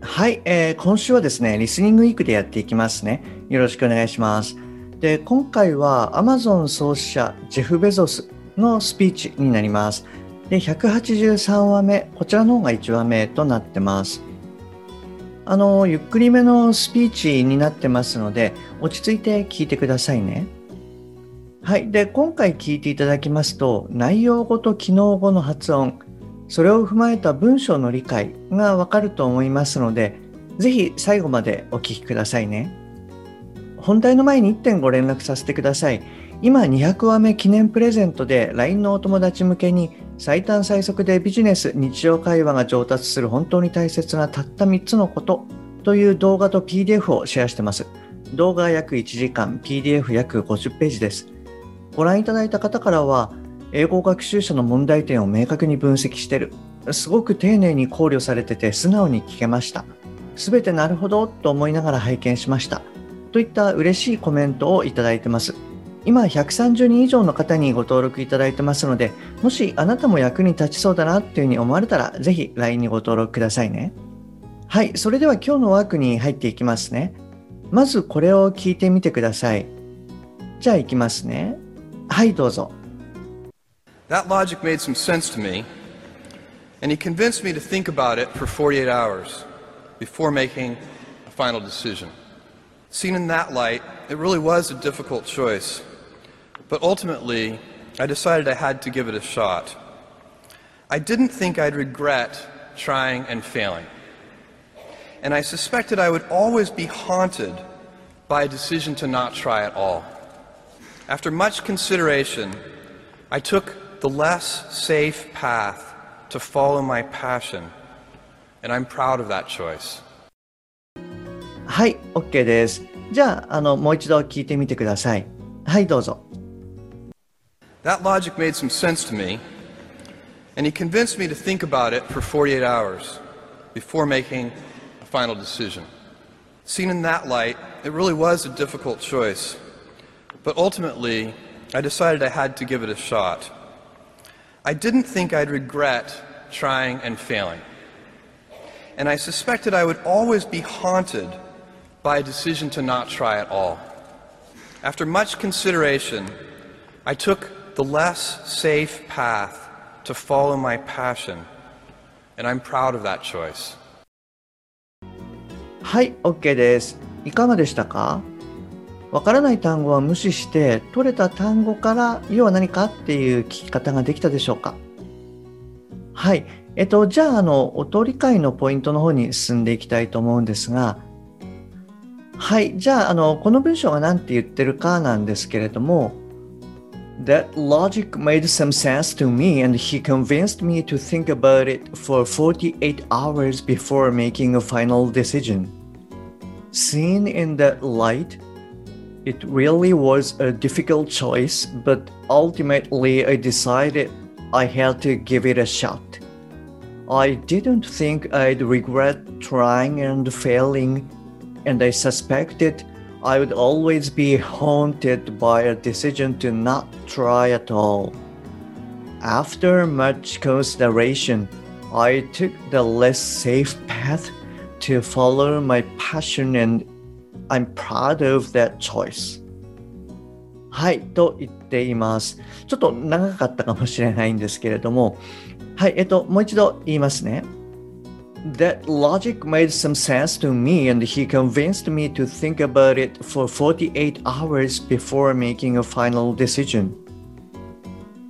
はい、えー、今週はですね、リスニングウィークでやっていきますね。よろしくお願いします。で、今回は Amazon 創始者ジェフ・ベゾスのスピーチになります。で、183話目、こちらの方が1話目となってます。あの、ゆっくりめのスピーチになってますので、落ち着いて聞いてくださいね。はい。で、今回聞いていただきますと、内容語と機能語の発音、それを踏まえた文章の理解がわかると思いますので、ぜひ最後までお聞きくださいね。本題の前に1点ご連絡させてください。今200話目記念プレゼントで LINE のお友達向けに最短最速でビジネス日常会話が上達する本当に大切なたった3つのことという動画と PDF をシェアしてます。動画約1時間、PDF 約50ページです。ご覧いただいた方からは英語学習者の問題点を明確に分析してる。すごく丁寧に考慮されてて素直に聞けました。すべてなるほどと思いながら拝見しました。といった嬉しいコメントをいただいてます。今130人以上の方にご登録いただいてますので、もしあなたも役に立ちそうだなっていうふうに思われたら、ぜひ LINE にご登録くださいね。はい、それでは今日のワークに入っていきますね。まずこれを聞いてみてください。じゃあ行きますね。はい、どうぞ。That logic made some sense to me, and he convinced me to think about it for 48 hours before making a final decision. Seen in that light, it really was a difficult choice, but ultimately, I decided I had to give it a shot. I didn't think I'd regret trying and failing, and I suspected I would always be haunted by a decision to not try at all. After much consideration, I took the less safe path to follow my passion. And I'm proud of that choice. はい、OK です。じゃあ、あの、もう一度聞いてみてください。はい、どうぞ。That logic made some sense to me, and he convinced me to think about it for 48 hours before making a final decision. Seen in that light, it really was a difficult choice, but ultimately, I decided I had to give it a shot. I didn't think I'd regret trying and failing. And I suspected I would always be haunted by a decision to not try at all. After much consideration, I took the less safe path to follow my passion, and I'm proud of that choice. はい、OK です。いかがでしたか わからない単語は無視して取れた単語から要は何かっていう聞き方ができたでしょうかはい。えっと、じゃあ、あの、音理解のポイントの方に進んでいきたいと思うんですが、はい。じゃあ、あの、この文章が何て言ってるかなんですけれども、That logic made some sense to me, and he convinced me to think about it for 48 hours before making a final decision. Seen in that light, It really was a difficult choice, but ultimately I decided I had to give it a shot. I didn't think I'd regret trying and failing, and I suspected I would always be haunted by a decision to not try at all. After much consideration, I took the less safe path to follow my passion and I'm proud of that choice. はい、と言っています。ちょっと長かったかもしれないんですけれども、はい、えっと、もう一度言いますね。That logic made some sense to me, and he convinced me to think about it for 48 hours before making a final decision.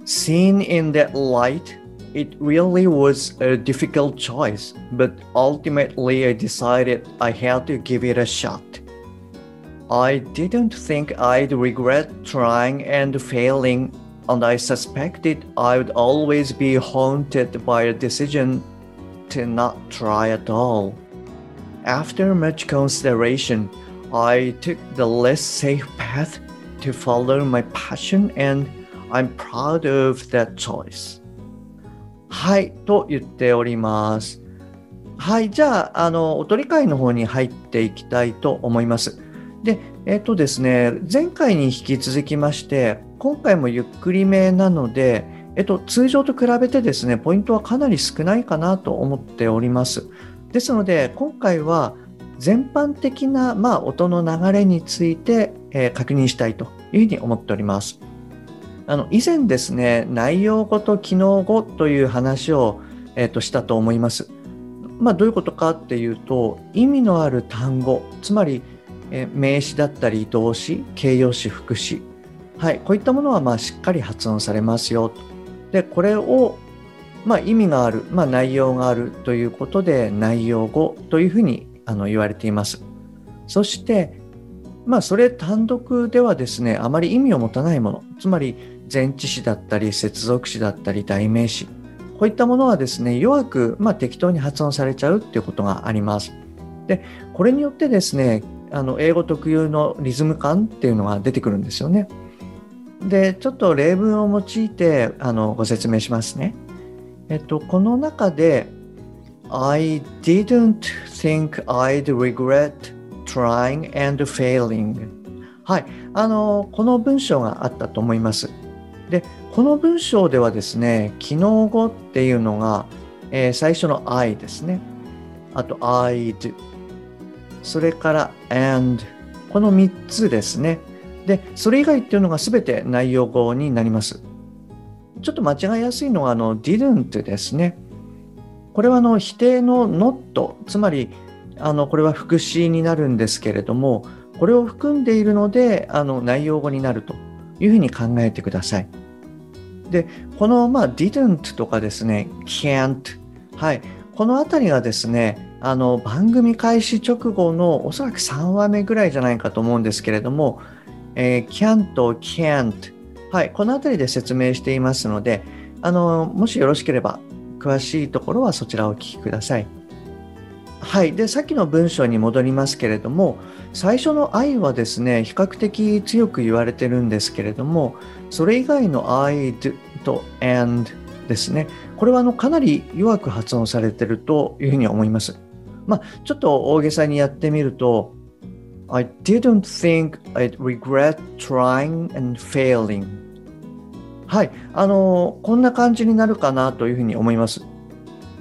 Seen in that light, it really was a difficult choice, but ultimately I decided I had to give it a shot. I didn't think I'd regret trying and failing, and I suspected I'd always be haunted by a decision to not try at all. After much consideration, I took the less safe path to follow my passion and I'm proud of that choice. はい、と言っております。はい、じゃあ、あの、お取り会の方に入っていきたいと思います。 で、えっとですね、前回に引き続きまして、今回もゆっくりめなので、えっと、通常と比べてですね、ポイントはかなり少ないかなと思っております。ですので、今回は全般的な、まあ、音の流れについて、えー確認したいというふうに思っております。あの以前ですね、内容語と機能語という話を、えーとしたと思います。まあ、どういうことかっていうと、意味のある単語、つまり、え名詞だったり動詞、形容詞、副詞、はい、こういったものはまあしっかり発音されますよと。で、これを、まあ、意味がある、まあ、内容があるということで、内容語というふうにあの言われています。そして、まあ、それ単独ではですね、あまり意味を持たないもの、つまり前置詞だったり、接続詞だったり、代名詞、こういったものはですね、弱く、まあ、適当に発音されちゃうっていうことがあります。で、これによってですね、あの英語特有のリズム感っていうのが出てくるんですよね。で、ちょっと例文を用いてあのご説明しますね。えっと、この中で、I didn't think I'd regret trying and failing. はい、あの、この文章があったと思います。で、この文章ではですね、機能語っていうのが、えー最初の I ですね。あと I'd。それから and。この3つですね。で、それ以外っていうのが全て内容語になります。ちょっと間違いやすいのが、あの、didn't ですね。これはあの否定の not、つまり、あの、これは副詞になるんですけれども、これを含んでいるので、あの、内容語になるというふうに考えてください。で、この、まあ、didn't とかですね、can't、はい、このあたりがですね、あの、番組開始直後のおそらく3話目ぐらいじゃないかと思うんですけれども、えー can't、can't、はい、このあたりで説明していますので、あの、もしよろしければ、詳しいところはそちらをお聞きください。はい。で、さっきの文章に戻りますけれども、最初の I はですね、比較的強く言われてるんですけれども、それ以外の I'd と and ですね、これはあのかなり弱く発音されてるというふうに思います。まあ、ちょっと大げさにやってみると、I didn't think I'd regret trying and failing. はい。あの、こんな感じになるかなというふうに思います。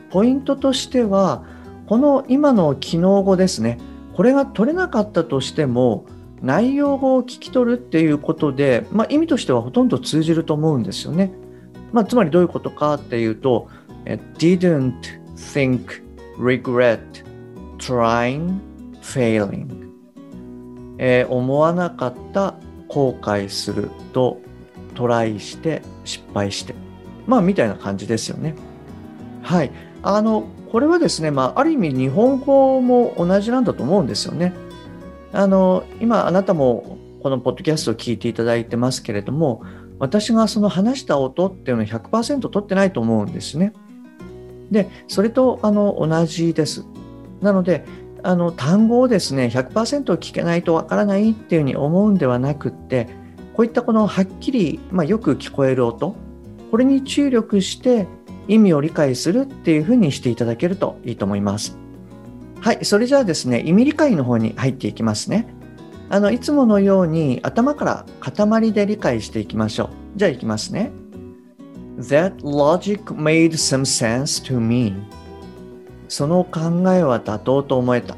ポイントとしては、この今の機能語ですね。これが取れなかったとしても、内容語を聞き取るっていうことで、まあ、意味としてはほとんど通じると思うんですよね。まあ、つまりどういうことかっていうと、え didn't think, regret, trying, failing、えー思わなかった、後悔すると、トライして、失敗して。まあ、みたいな感じですよね。はい。あの、これはですね、まあ、ある意味日本語も同じなんだと思うんですよね。あの、今あなたもこのポッドキャストを聞いていただいてますけれども、私がその話した音っていうのを100%取ってないと思うんですね。で、それとあの同じです。なので、あの単語をですね、100%聞けないとわからないっていうふうに思うんではなくって、こういったこのはっきり、まあ、よく聞こえる音、これに注力して意味を理解するっていうふうにしていただけるといいと思います。はい、それじゃあですね、意味理解の方に入っていきますね。あの、いつものように頭から塊で理解していきましょう。じゃあいきますね。That logic made some sense to me. その考えは妥当と思えた。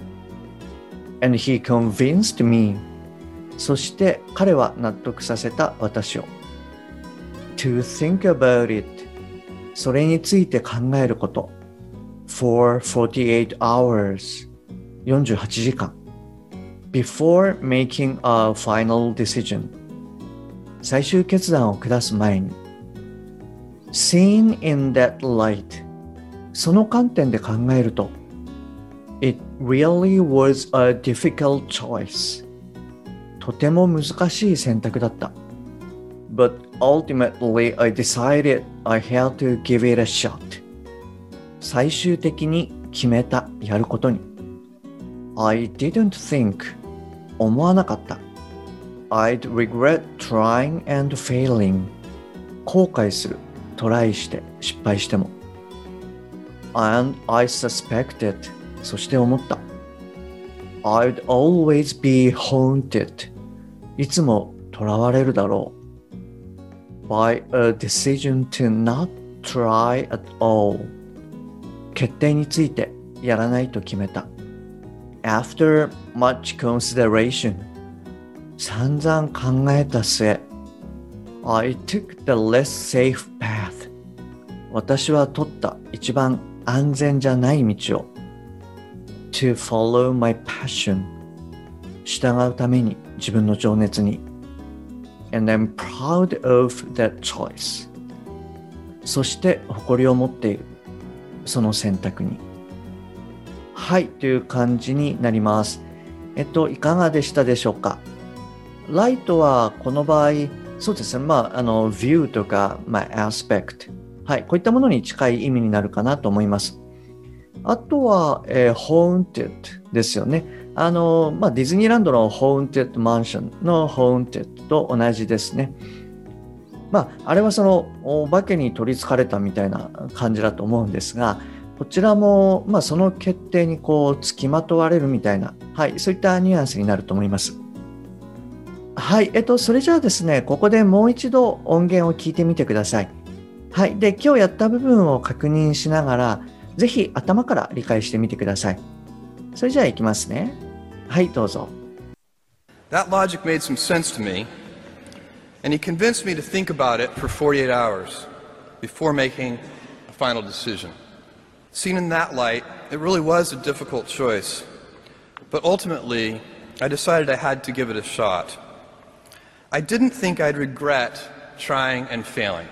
And he convinced me. そして彼は納得させた私を。To think about it. それについて考えること。For 48 hours. 48時間。Before making a final decision. 最終決断を下す前に。Seen in that light. その観点で考えると。It really was a difficult choice. とても難しい選択だった。But ultimately I decided I had to give it a shot. 最終的に決めた、やることに。I didn't think 思わなかった I'd regret trying and failing 後悔するトライして失敗しても And I suspected そして思った I'd always be haunted いつも囚われるだろう by a decision to not try at all 決定についてやらないと決めた After much consideration 散々考えた末 I took the less safe path 私は取った一番安全じゃない道を。To follow my passion. 従うために自分の情熱に。And I'm proud of that choice. そして誇りを持っている。その選択に。はいという感じになります。えっといかがでしたでしょうか？ライトはこの場合そうですね。まああの view とか、まあ、aspect はいこういったものに近い意味になるかなと思いますあとは、えー、haunted ですよね。あの、まあ、ディズニーランドの haunted mansion の haunted と同じですね。まあ、あれはそのお化けに取りつかれたみたいな感じだと思うんですが、こちらも、まあ、その決定にこう、付きまとわれるみたいな、はい、そういったニュアンスになると思います。はい、えっと、それじゃあですね、ここでもう一度音源を聞いてみてください。はい、で、今日やった部分を確認しながら、ぜひ頭から理解してみてください。それじゃあいきますね。はい、どうぞ。That logic made some sense to me, and he convinced me to think about it for 48 hours before making a final decision. Seen in that light, it really was a difficult choice, but ultimately, I decided I had to give it a shot. I didn't think I'd regret trying and failing,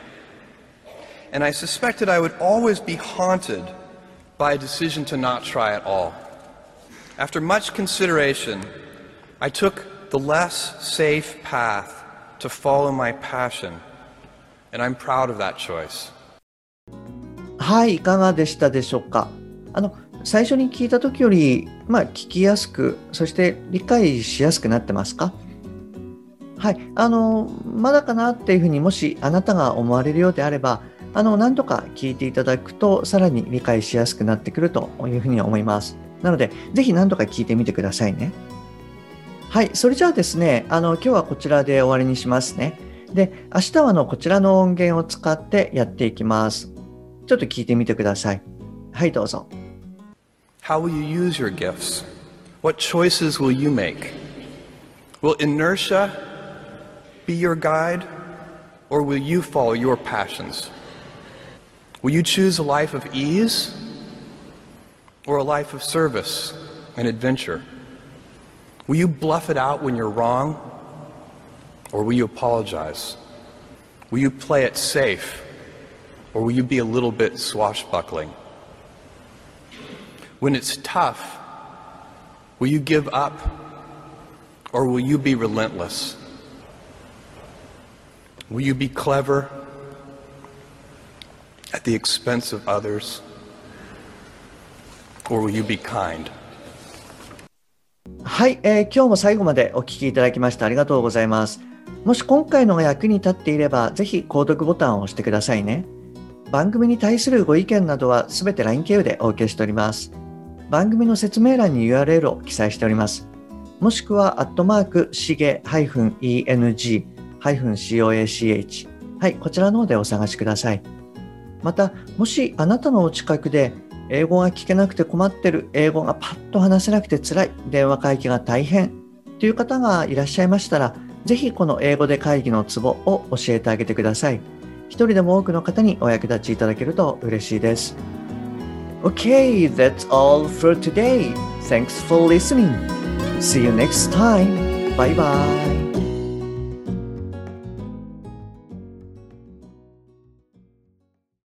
and I suspected I would always be haunted by a decision to not try at all. After much consideration, I took the less safe path to follow my passion, and I'm proud of that choice. はい、いかがでしたでしょうか。あの最初に聞いた時より、まあ、聞きやすく、そして理解しやすくなってますかはい、あのまだかなっていうふうにもしあなたが思われるようであれば、あの何度か聞いていただくとさらに理解しやすくなってくるというふうに思います。なので、ぜひ何度か聞いてみてくださいね。はい、それじゃあですね、あの今日はこちらで終わりにしますね。で、明日はのこちらの音源を使ってやっていきます。ちょっと聞いてみてください。はい、どうぞ。How will you use your gifts? What choices will you make? Will inertia be your guide, or will you follow your passions? Will you choose a life of ease or a life of service and adventure? Will you bluff it out when you're wrong or will you apologize? Will you play it safe or will you be a little bit swashbuckling? When it's tough, will you give up or will you be relentless? Will you be clever at the expense of others? Or will you be kind? はい、えー、今日も最後までお聞きいただきましてありがとうございます。もし今回のが役に立っていれば、ぜひ購読ボタンを押してくださいね。番組に対するご意見などはすべて LINE 経由でお受けしております。番組の説明欄に URL を記載しております。もしくは、アットマーク、しげ -eng-coach。はい、こちらの方でお探しください。また、もしあなたのお近くで英語が聞けなくて困ってる、英語がパッと話せなくて辛い、電話会議が大変という方がいらっしゃいましたら、ぜひこの英語で会議のツボを教えてあげてください。一人でも多くの方にお役立ちいただけると嬉しいです。Okay, that's all for today. Thanks for listening. See you next time. Bye bye.